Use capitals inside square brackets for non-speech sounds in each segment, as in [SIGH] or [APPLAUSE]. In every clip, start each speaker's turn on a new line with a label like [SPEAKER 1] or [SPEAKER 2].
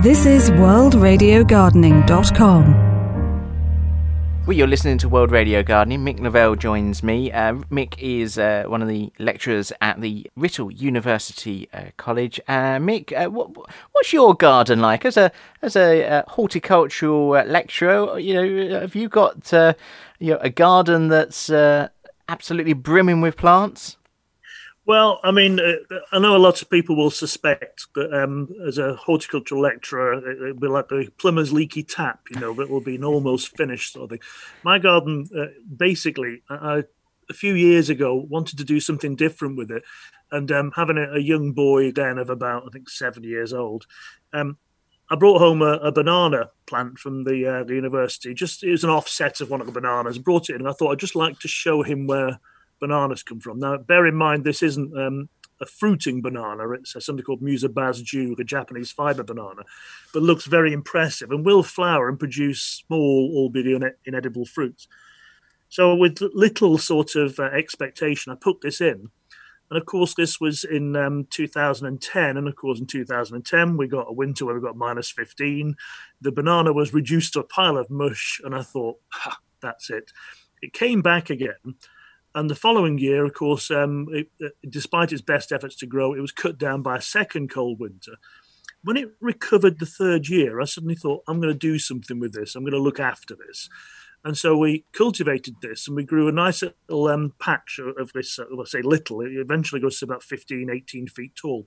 [SPEAKER 1] This is worldradiogardening.com.
[SPEAKER 2] Well, you're listening to World Radio Gardening. Mick Lavelle joins me. Uh, Mick is uh, one of the lecturers at the Writtle University uh, College. Uh, Mick, uh, what, what's your garden like as a as a uh, horticultural lecturer? You know, have you got you know, a garden that's absolutely brimming with plants?
[SPEAKER 3] Well, I mean, uh, I know a lot of people will suspect that um, as a horticultural lecturer, it, will be like the plumber's leaky tap, you know, that will be an almost finished sort of thing. My garden, uh, basically, a few years ago wanted to do something different with it. And um, having a, a, young boy then of about, I think, seven years old, um, I brought home a, a, banana plant from the uh, the university. Just it was an offset of one of the bananas. Brought it in, and I thought I'd just like to show him where bananas come from. Now, bear in mind, this isn't um, a fruiting banana. It's uh, something called Musa basjoo, the Japanese fiber banana, but looks very impressive and will flower and produce small, albeit inedible fruits. So, with little sort of uh, expectation, I put this in. And of course, this was in um, 2010. And of course, in 2010, we got a winter where we got minus 15. The banana was reduced to a pile of mush. And I thought, that's it. It came back again and the following year, of course, um, it, it, despite its best efforts to grow, it was cut down by a second cold winter. When it recovered the third year, I suddenly thought, I'm going to do something with this. I'm going to look after this. And so we cultivated this and we grew a nice little um, patch of this, uh, let's say little. It eventually goes to about 15, 18 feet tall.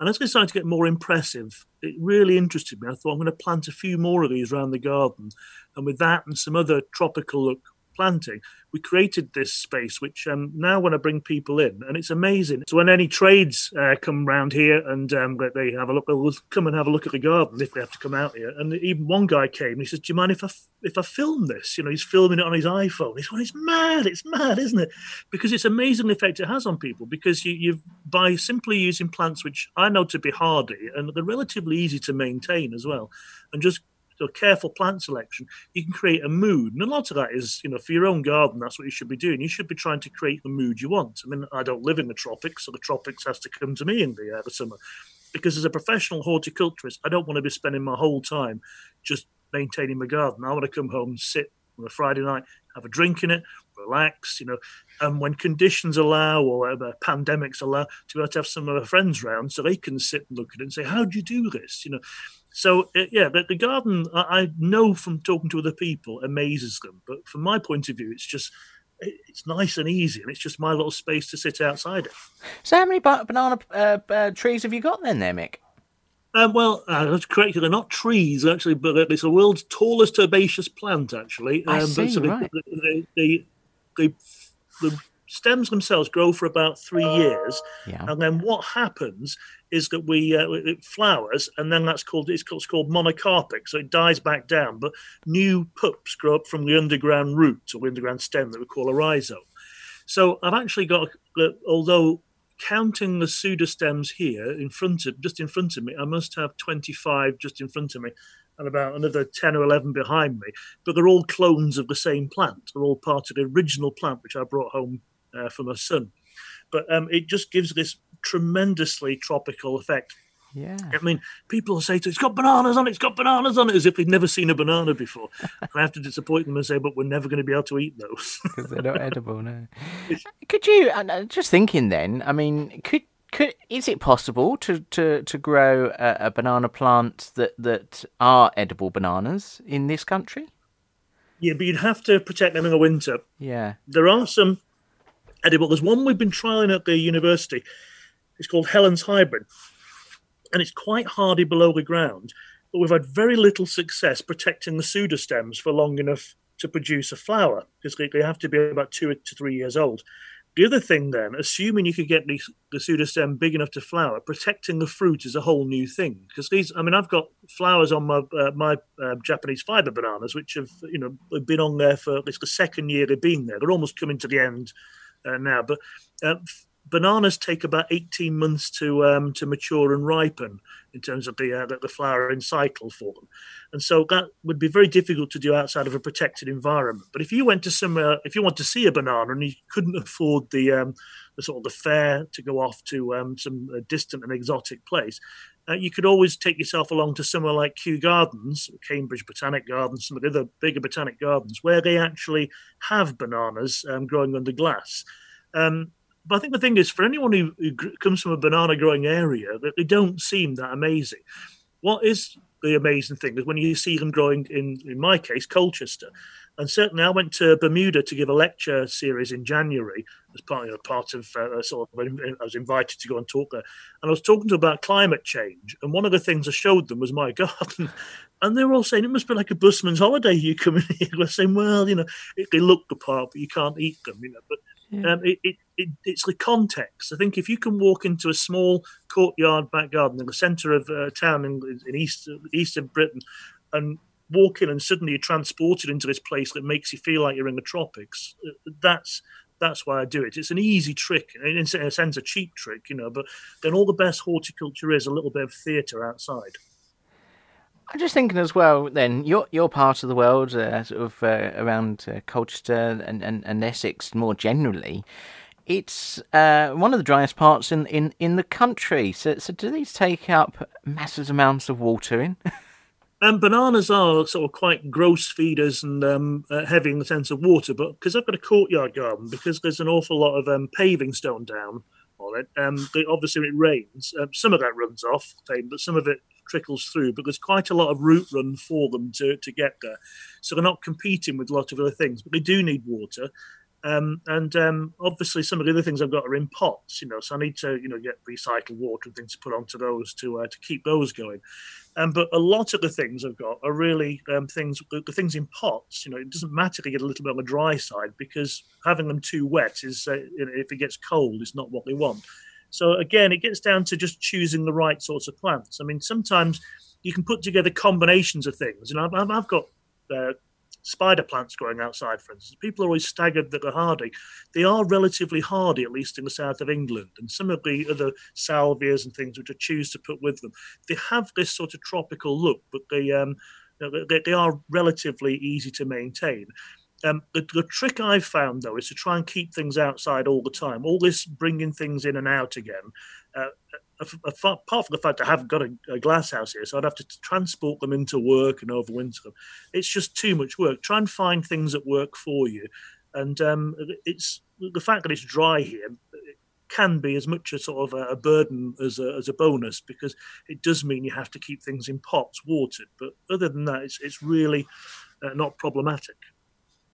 [SPEAKER 3] And as it started to get more impressive, it really interested me. I thought I'm going to plant a few more of these around the garden. And with that and some other tropical look planting, we created this space, which um, now when I bring people in, and it's amazing. So when any trades uh, come round here and um, they have a look, they'll come and have a look at the garden if they have to come out here. And even one guy came, he says, "Do you mind if I if I film this?" You know, he's filming it on his iPhone. He's going, "It's mad! It's mad, isn't it?" Because it's amazing the effect it has on people. Because you, you've by simply using plants which I know to be hardy and they're relatively easy to maintain as well, and just so careful plant selection, you can create a mood. And a lot of that is, you know, for your own garden, that's what you should be doing. You should be trying to create the mood you want. I mean, I don't live in the tropics, so the tropics has to come to me in the, uh, the summer. Because as a professional horticulturist, I don't want to be spending my whole time just maintaining my garden. I want to come home, sit on a Friday night, have a drink in it, relax, you know. And when conditions allow or uh, pandemics allow, to be able to have some of my friends round so they can sit and look at it and say, "How do you do this?" You know. So uh, yeah, the, the garden I, I, know from talking to other people amazes them, but from my point of view, it's just it's nice and easy, and it's just my little space to sit outside it.
[SPEAKER 2] So how many banana uh, uh, trees have you got then, there, Mick?
[SPEAKER 3] Um, well, uh, that's correct. They're not trees actually, but it's the world's tallest herbaceous plant. Actually,
[SPEAKER 2] um, I see. So right.
[SPEAKER 3] the, the, the, the stems themselves grow for about three years, yeah. and then what happens is that we uh, it flowers, and then that's called it's called, it's called monocarpic, so it dies back down. But new pups grow up from the underground root or underground stem that we call a rhizome. So I've actually got, uh, although counting the pseudostems here in front of just in front of me, I must have 25 just in front of me and about another 10 or 11 behind me. But they're all clones of the same plant. They're all part of the original plant which I brought home uh, for my son. But um, it just gives this tremendously tropical effect.
[SPEAKER 2] Yeah.
[SPEAKER 3] I mean, people say to it's got bananas on it, it's got bananas on it, as if they'd never seen a banana before. and I have to disappoint them and say, but we're never going to be able to eat those. [LAUGHS]
[SPEAKER 2] Because they're not edible, no. could you, uh, just thinking then, I mean, could could is it possible to to to grow a, a, banana plant that that are edible bananas in this country?
[SPEAKER 3] Yeah, but you'd have to protect them in the winter.
[SPEAKER 2] Yeah,
[SPEAKER 3] there are some edible. There's one we've been trialing at the university. It's called Helen's Hybrid, and it's quite hardy below the ground. But we've had very little success protecting the pseudostems for long enough to produce a flower because they have to be about two to three years old. The other thing, then, assuming you could get the, the pseudostem big enough to flower, protecting the fruit is a whole new thing. Because these, I mean, I've got flowers on my uh, my uh, Japanese fiber bananas, which have you know been on there for it's the second year they've been there. They're almost coming to the end uh, now. But uh, bananas take about 18 months to um, to mature and ripen in terms of the, uh, the, flowering cycle for them, and so that would be very difficult to do outside of a protected environment. But if you went to somewhere, if you want to see a banana and you couldn't afford the um, the sort of the fare to go off to um, some uh, distant and exotic place, uh, you could always take yourself along to somewhere like Kew Gardens, Cambridge Botanic Gardens, some of the other bigger botanic gardens, where they actually have bananas um, growing under glass. Um, but I think the thing is, for anyone who, who, comes from a banana growing area, that they don't seem that amazing. What is the amazing thing is when you see them growing in, in my case, Colchester. And certainly, I went to Bermuda to give a lecture series in January as part, you know, part of uh, sort of. I was invited to go and talk there, and I was talking to them about climate change. And one of the things I showed them was my [LAUGHS] garden, and they were all saying it must be like a busman's holiday. You come in here, [LAUGHS] we're saying, well, you know, it, they look the part, but you can't eat them, you know. But yeah. um, it, it, it, it's the context. I think if you can walk into a small courtyard back garden in the centre of a uh, town in, in east east of Britain, and walk in and suddenly you're transported into this place that makes you feel like you're in the tropics. Uh, that's that's why I do it. It's an easy trick, in a sense, a cheap trick, you know. But then all the best horticulture is a little bit of theatre outside.
[SPEAKER 2] I'm just thinking as well. Then your your part of the world, uh, sort of uh, around uh, Colchester and, and, and Essex more generally, it's uh, one of the driest parts in, in, in the country. So so do these take up massive amounts of water in? [LAUGHS]
[SPEAKER 3] And bananas are sort of quite gross feeders and um, uh, heavy in the sense of water, but because I've got a courtyard garden, because there's an awful lot of um, paving stone down on it, um, they, obviously it rains. Um, some of that runs off, but some of it trickles through. But there's quite a lot of root run for them to, to get there, so they're not competing with a lot of other things. But they do need water. Um, and um, obviously, some of the other things I've got are in pots, you know, so I need to, you know, get recycled water and things to put onto those to uh, to keep those going. Um, but a lot of the things I've got are really um, things, the, things in pots. You know, it doesn't matter to get a little bit on the dry side because having them too wet is, uh, if it gets cold, is not what we want. So again, it gets down to just choosing the right sorts of plants. I mean, sometimes you can put together combinations of things. You know, I've, I've got uh, spider plants growing outside, for instance. People are always staggered that they're hardy. They are relatively hardy, at least in the south of England. And some of the other salvias and things which I choose to put with them, they have this sort of tropical look, but they um, they, they are relatively easy to maintain. Um, the, the, trick I've found though is to try and keep things outside all the time. All this bringing things in and out again. Apart from the fact I haven't got a, a, glass house here, so I'd have to transport them into work and overwinter them. It's just too much work. Try and find things that work for you, and um, it's the fact that it's dry here can be as much a sort of a, a burden as a, as a bonus because it does mean you have to keep things in pots watered. But other than that, it's it's really uh, not problematic.